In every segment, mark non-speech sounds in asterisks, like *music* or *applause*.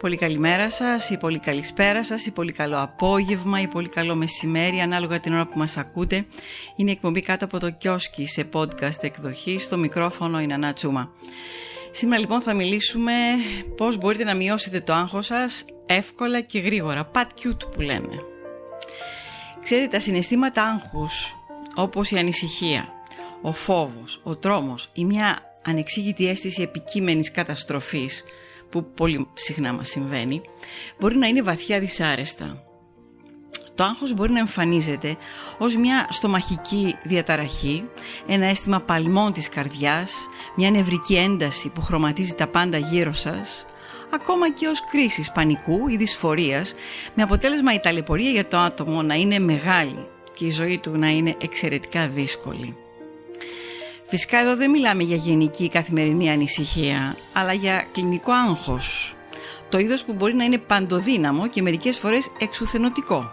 Πολύ καλημέρα σας ή πολύ καλησπέρα σας ή πολύ καλό απόγευμα ή πολύ καλό μεσημέρι ανάλογα την ώρα που μας ακούτε. Είναι εκπομπή κάτω από το κιόσκι σε podcast εκδοχή. Στο μικρόφωνο είναι Ανά Τσούμα. Σήμερα λοιπόν θα μιλήσουμε πώς μπορείτε να μειώσετε το άγχος σας εύκολα και γρήγορα. Pat cute που λένε. Ξέρετε τα συναισθήματα άγχους όπως η ανησυχία, ο φόβος, ο τρόμος ή μια ανεξήγητη αίσθηση επικείμενης καταστροφής που πολύ συχνά μας συμβαίνει, μπορεί να είναι βαθιά δυσάρεστα. Το άγχος μπορεί να εμφανίζεται ως μια στομαχική διαταραχή, ένα αίσθημα παλμών της καρδιάς, μια νευρική ένταση που χρωματίζει τα πάντα γύρω σας, ακόμα και ως κρίση πανικού ή δυσφορίας, με αποτέλεσμα η ταλαιπωρία για το άτομο να είναι μεγάλη και η ζωή του να είναι εξαιρετικά δύσκολη. Φυσικά εδώ δεν μιλάμε για γενική καθημερινή ανησυχία, αλλά για κλινικό άγχος. Το είδος που μπορεί να είναι παντοδύναμο και μερικές φορές εξουθενωτικό.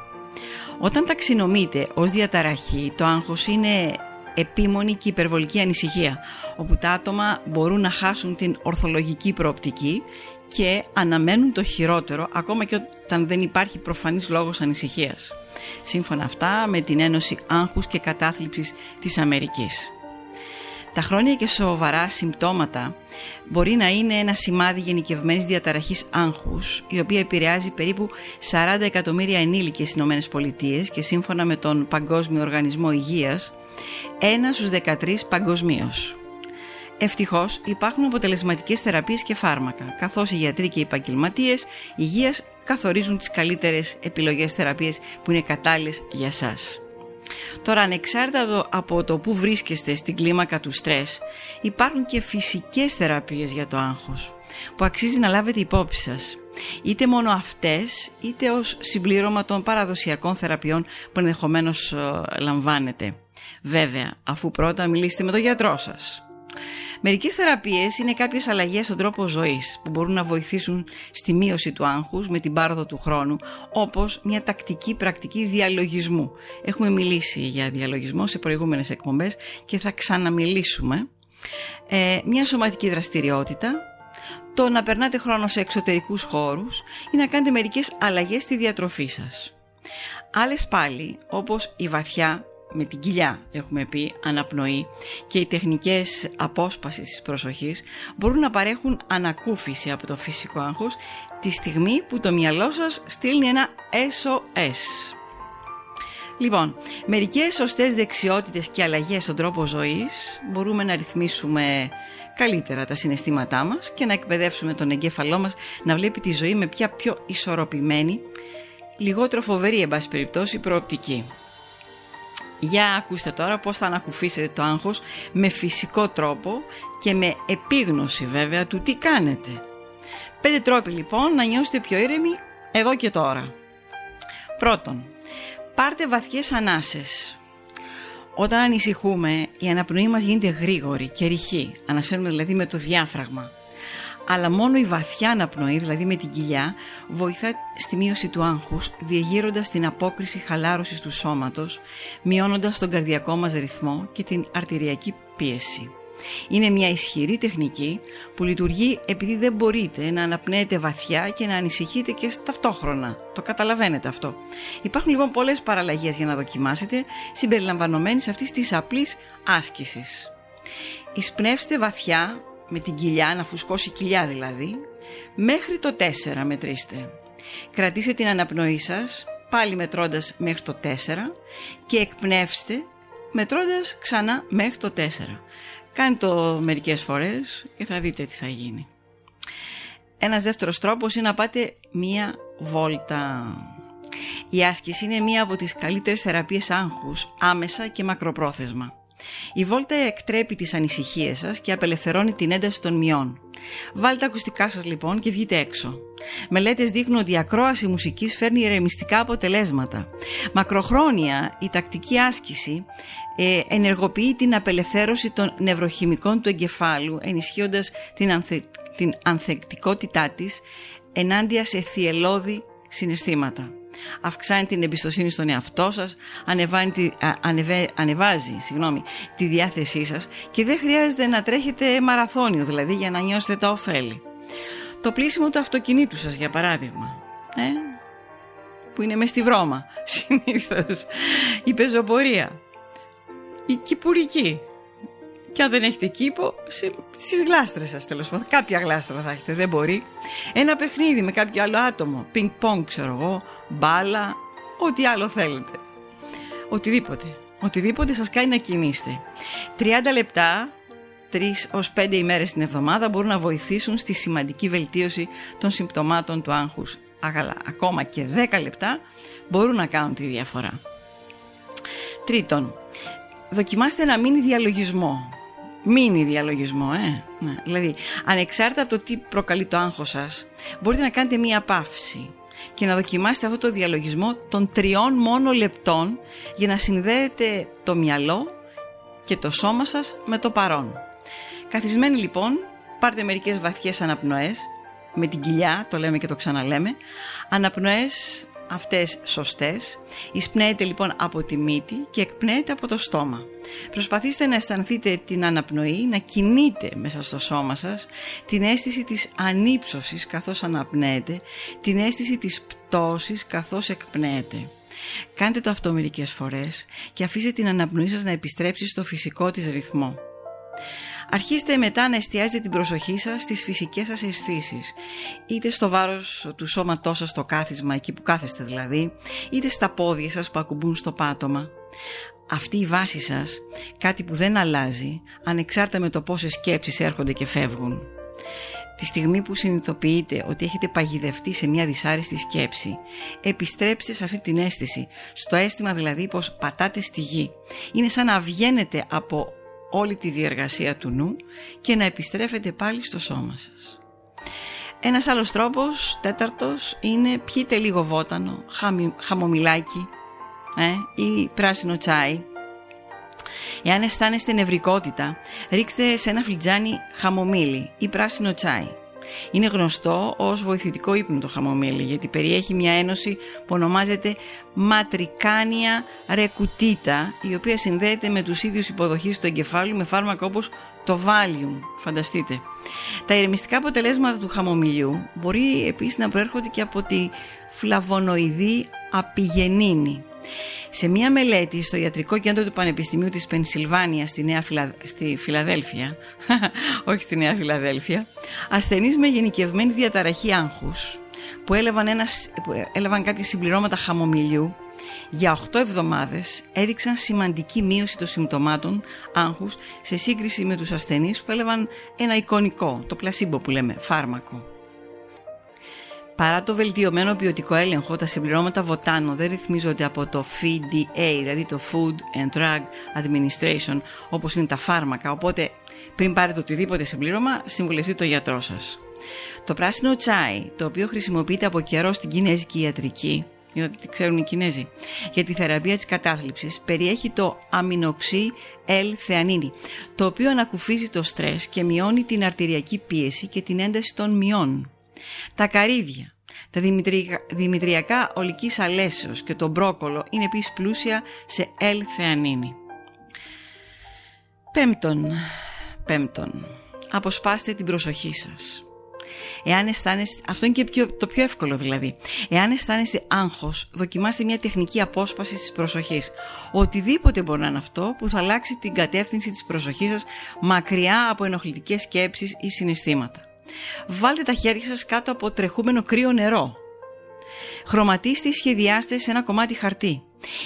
Όταν ταξινομείται ως διαταραχή, το άγχος είναι επίμονη και υπερβολική ανησυχία, όπου τα άτομα μπορούν να χάσουν την ορθολογική προοπτική και αναμένουν το χειρότερο ακόμα και όταν δεν υπάρχει προφανής λόγος ανησυχίας. Σύμφωνα αυτά με την Ένωση Άγχους και Κατάθλιψης της Αμερικής. Τα χρόνια και σοβαρά συμπτώματα μπορεί να είναι ένα σημάδι γενικευμένης διαταραχής άγχους, η οποία επηρεάζει περίπου 40 εκατομμύρια ενήλικες στις ΗΠΑ και σύμφωνα με τον Παγκόσμιο Οργανισμό Υγείας, ένα στους 13 παγκοσμίως. Ευτυχώς υπάρχουν αποτελεσματικές θεραπείες και φάρμακα, καθώς οι γιατροί και οι επαγγελματίες υγείας καθορίζουν τις καλύτερες επιλογές θεραπείες που είναι κατάλληλες για σας. Τώρα ανεξάρτητα από το που βρίσκεστε στην κλίμακα του στρες υπάρχουν και φυσικές θεραπείες για το άγχος που αξίζει να λάβετε υπόψη σας είτε μόνο αυτές είτε ως συμπλήρωμα των παραδοσιακών θεραπείων που ενδεχομένως ε, λαμβάνετε. Βέβαια, αφού πρώτα μιλήσετε με τον γιατρό σας. Μερικές θεραπείες είναι κάποιες αλλαγές στον τρόπο ζωής που μπορούν να βοηθήσουν στη μείωση του άγχους με την πάροδο του χρόνου, όπως μια τακτική πρακτική διαλογισμού. Έχουμε μιλήσει για διαλογισμό σε προηγούμενες εκπομπές και θα ξαναμιλήσουμε. Ε, μια σωματική δραστηριότητα, το να περνάτε χρόνο σε εξωτερικούς χώρους ή να κάνετε μερικές αλλαγές στη διατροφή σας. Άλλες πάλι, όπως η βαθιά με την κοιλιά έχουμε πει αναπνοή και οι τεχνικές απόσπασης της προσοχής μπορούν να παρέχουν ανακούφιση από το φυσικό άγχος τη στιγμή που το μυαλό σας στείλει ένα SOS. Λοιπόν, μερικές σωστές δεξιότητες και αλλαγές στον τρόπο ζωής μπορούμε να ρυθμίσουμε καλύτερα τα συναισθήματά μας και να εκπαιδεύσουμε τον εγκέφαλό μας να βλέπει τη ζωή με πια πιο ισορροπημένη, λιγότερο φοβερή εν πάση περιπτώσει προοπτική. Για ακούστε τώρα πώς θα ανακουφίσετε το άγχος με φυσικό τρόπο και με επίγνωση βέβαια του τι κάνετε. Πέντε τρόποι λοιπόν να νιώσετε πιο ήρεμοι εδώ και τώρα. Πρώτον, πάρτε βαθιές ανάσες. Όταν ανησυχούμε, η αναπνοή μας γίνεται γρήγορη και ρηχή. Ανασένουμε δηλαδή με το διάφραγμα αλλά μόνο η βαθιά αναπνοή, δηλαδή με την κοιλιά, βοηθά στη μείωση του άγχους, διεγείροντας την απόκριση χαλάρωσης του σώματος, μειώνοντας τον καρδιακό μας ρυθμό και την αρτηριακή πίεση. Είναι μια ισχυρή τεχνική που λειτουργεί επειδή δεν μπορείτε να αναπνέετε βαθιά και να ανησυχείτε και ταυτόχρονα. Το καταλαβαίνετε αυτό. Υπάρχουν λοιπόν πολλές παραλλαγές για να δοκιμάσετε, συμπεριλαμβανομένης αυτής της απλής άσκησης. Εισπνεύστε βαθιά με την κοιλιά, να φουσκώσει κοιλιά δηλαδή, μέχρι το 4 μετρήστε. Κρατήστε την αναπνοή σας, πάλι μετρώντας μέχρι το 4 και εκπνεύστε μετρώντας ξανά μέχρι το 4. Κάντε το μερικές φορές και θα δείτε τι θα γίνει. Ένας δεύτερος τρόπος είναι να πάτε μία βόλτα. Η άσκηση είναι μία από τις καλύτερες θεραπείες άγχους, άμεσα και μακροπρόθεσμα. Η βόλτα εκτρέπει τις ανησυχίες σας και απελευθερώνει την ένταση των μειών. Βάλτε τα ακουστικά σας λοιπόν και βγείτε έξω. Μελέτες δείχνουν ότι η ακρόαση μουσικής φέρνει ηρεμιστικά αποτελέσματα. Μακροχρόνια η τακτική άσκηση ε, ενεργοποιεί την απελευθέρωση των νευροχημικών του εγκεφάλου ενισχύοντας την, ανθε, την ανθεκτικότητά της ενάντια σε θυελώδη συναισθήματα αυξάνει την εμπιστοσύνη στον εαυτό σας, ανεβάζει, ανεβε, ανεβάζει συγγνώμη, τη διάθεσή σας και δεν χρειάζεται να τρέχετε μαραθώνιο δηλαδή για να νιώσετε τα ωφέλη. Το πλήσιμο του αυτοκινήτου σας για παράδειγμα. Ε; Που είναι μες στη βρώμα *laughs* συνήθως. Η πεζοπορία. Η κυπουρική. Και αν δεν έχετε κήπο, στις γλάστρες σας τέλος πάντων. Κάποια γλάστρα θα έχετε, δεν μπορεί. Ένα παιχνίδι με κάποιο άλλο άτομο. Πινκ πονγκ ξέρω εγώ, μπάλα, ό,τι άλλο θέλετε. Οτιδήποτε. Οτιδήποτε σας κάνει να κινείστε. 30 λεπτά, 3 ως 5 ημέρες την εβδομάδα μπορούν να βοηθήσουν στη σημαντική βελτίωση των συμπτωμάτων του άγχους. Αγαλά, ακόμα και 10 λεπτά μπορούν να κάνουν τη διαφορά. Τρίτον, δοκιμάστε ένα μίνι διαλογισμό. Μίνι διαλογισμό, ε. Ναι. Δηλαδή, ανεξάρτητα από το τι προκαλεί το άγχος σας, μπορείτε να κάνετε μία παύση και να δοκιμάσετε αυτό το διαλογισμό των τριών μόνο λεπτών για να συνδέετε το μυαλό και το σώμα σας με το παρόν. Καθισμένοι λοιπόν, πάρτε μερικές βαθιές αναπνοές, με την κοιλιά, το λέμε και το ξαναλέμε, αναπνοές αυτές σωστές. Εισπνέετε λοιπόν από τη μύτη και εκπνέετε από το στόμα. Προσπαθήστε να αισθανθείτε την αναπνοή, να κινείτε μέσα στο σώμα σας, την αίσθηση της ανύψωσης καθώς αναπνέετε, την αίσθηση της πτώσης καθώς εκπνέετε. Κάντε το αυτό μερικές φορές και αφήστε την αναπνοή σας να επιστρέψει στο φυσικό της ρυθμό. Αρχίστε μετά να εστιάζετε την προσοχή σας στις φυσικές σας αισθήσεις. είτε στο βάρος του σώματός σας στο κάθισμα, εκεί που κάθεστε δηλαδή, είτε στα πόδια σας που ακουμπούν στο πάτωμα. Αυτή η βάση σας, κάτι που δεν αλλάζει, ανεξάρτητα με το πόσες σκέψεις έρχονται και φεύγουν. Τη στιγμή που συνειδητοποιείτε ότι έχετε παγιδευτεί σε μια δυσάρεστη σκέψη, επιστρέψτε σε αυτή την αίσθηση, στο αίσθημα δηλαδή πως πατάτε στη γη. Είναι σαν να βγαίνετε από όλη τη διεργασία του νου και να επιστρέφετε πάλι στο σώμα σας. Ένας άλλος τρόπος, τέταρτος, είναι πιείτε λίγο βότανο, χαμομηλάκι ε, ή πράσινο τσάι. Εάν αισθάνεστε νευρικότητα, ρίξτε σε ένα φλιτζάνι χαμομήλι ή πράσινο τσάι. Είναι γνωστό ως βοηθητικό ύπνο το χαμομήλι γιατί περιέχει μια ένωση που ονομάζεται ματρικάνια ρεκουτίτα η οποία συνδέεται με τους ίδιους υποδοχείς του εγκεφάλου με φάρμακα όπως το Valium, φανταστείτε. Τα ηρεμιστικά αποτελέσματα του χαμομηλιού μπορεί επίσης να προέρχονται και από τη φλαβονοειδή απιγενίνη σε μία μελέτη στο Ιατρικό Κέντρο του Πανεπιστημίου της Πενσιλβάνιας στη, Νέα στη Φιλαδέλφια, *laughs* όχι στη Νέα Φιλαδέλφια, ασθενείς με γενικευμένη διαταραχή άγχους που έλαβαν, ένα, που έλαβαν κάποια συμπληρώματα χαμομηλιού για 8 εβδομάδες έδειξαν σημαντική μείωση των συμπτωμάτων άγχους σε σύγκριση με τους ασθενείς που έλαβαν ένα εικονικό, το πλασίμπο που λέμε, φάρμακο. Παρά το βελτιωμένο ποιοτικό έλεγχο, τα συμπληρώματα βοτάνο δεν ρυθμίζονται από το FDA, δηλαδή το Food and Drug Administration, όπως είναι τα φάρμακα, οπότε πριν πάρετε οτιδήποτε συμπλήρωμα, συμβουλευτείτε το γιατρό σας. Το πράσινο τσάι, το οποίο χρησιμοποιείται από καιρό στην κινέζικη ιατρική, γιατί τι ξέρουν οι Κινέζοι, για τη θεραπεία της κατάθλιψης, περιέχει το αμινοξύ L-θεανίνη, το οποίο ανακουφίζει το στρες και μειώνει την αρτηριακή πίεση και την ένταση των μειών. Τα καρύδια, τα δημητριακά ολικής αλέσεως και το μπρόκολο είναι επίσης πλούσια σε L-θεανίνη. Πέμπτον, πέμπτον, αποσπάστε την προσοχή σας. Εάν αισθάνεστε, αυτό είναι και το πιο εύκολο δηλαδή. Εάν αισθάνεστε άγχος, δοκιμάστε μια τεχνική απόσπαση της προσοχής. Οτιδήποτε μπορεί να είναι αυτό που θα αλλάξει την κατεύθυνση της προσοχής σας μακριά από ενοχλητικές σκέψεις ή συναισθήματα. Βάλτε τα χέρια σας κάτω από τρεχούμενο κρύο νερό. Χρωματίστε ή σχεδιάστε σε ένα κομμάτι χαρτί.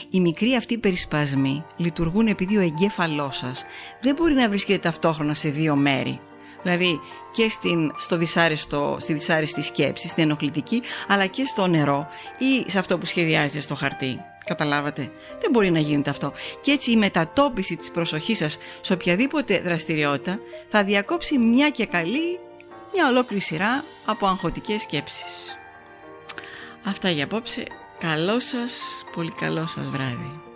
Οι μικροί αυτοί περισπασμοί λειτουργούν επειδή ο εγκέφαλός σας δεν μπορεί να βρίσκεται ταυτόχρονα σε δύο μέρη. Δηλαδή και στην, στο δυσάρεστο, στη δυσάρεστη σκέψη, στην ενοχλητική, αλλά και στο νερό ή σε αυτό που σχεδιάζετε στο χαρτί. Καταλάβατε; Δεν μπορεί να γίνεται αυτό. Και έτσι η μετατόπιση της προσοχής σας σε οποιαδήποτε δραστηριότητα θα διακόψει μια και καλή μια ολόκληρη σειρά από αγχωτικές σκέψεις. Αυτά για απόψε. Καλό σας, πολύ καλό σας βράδυ.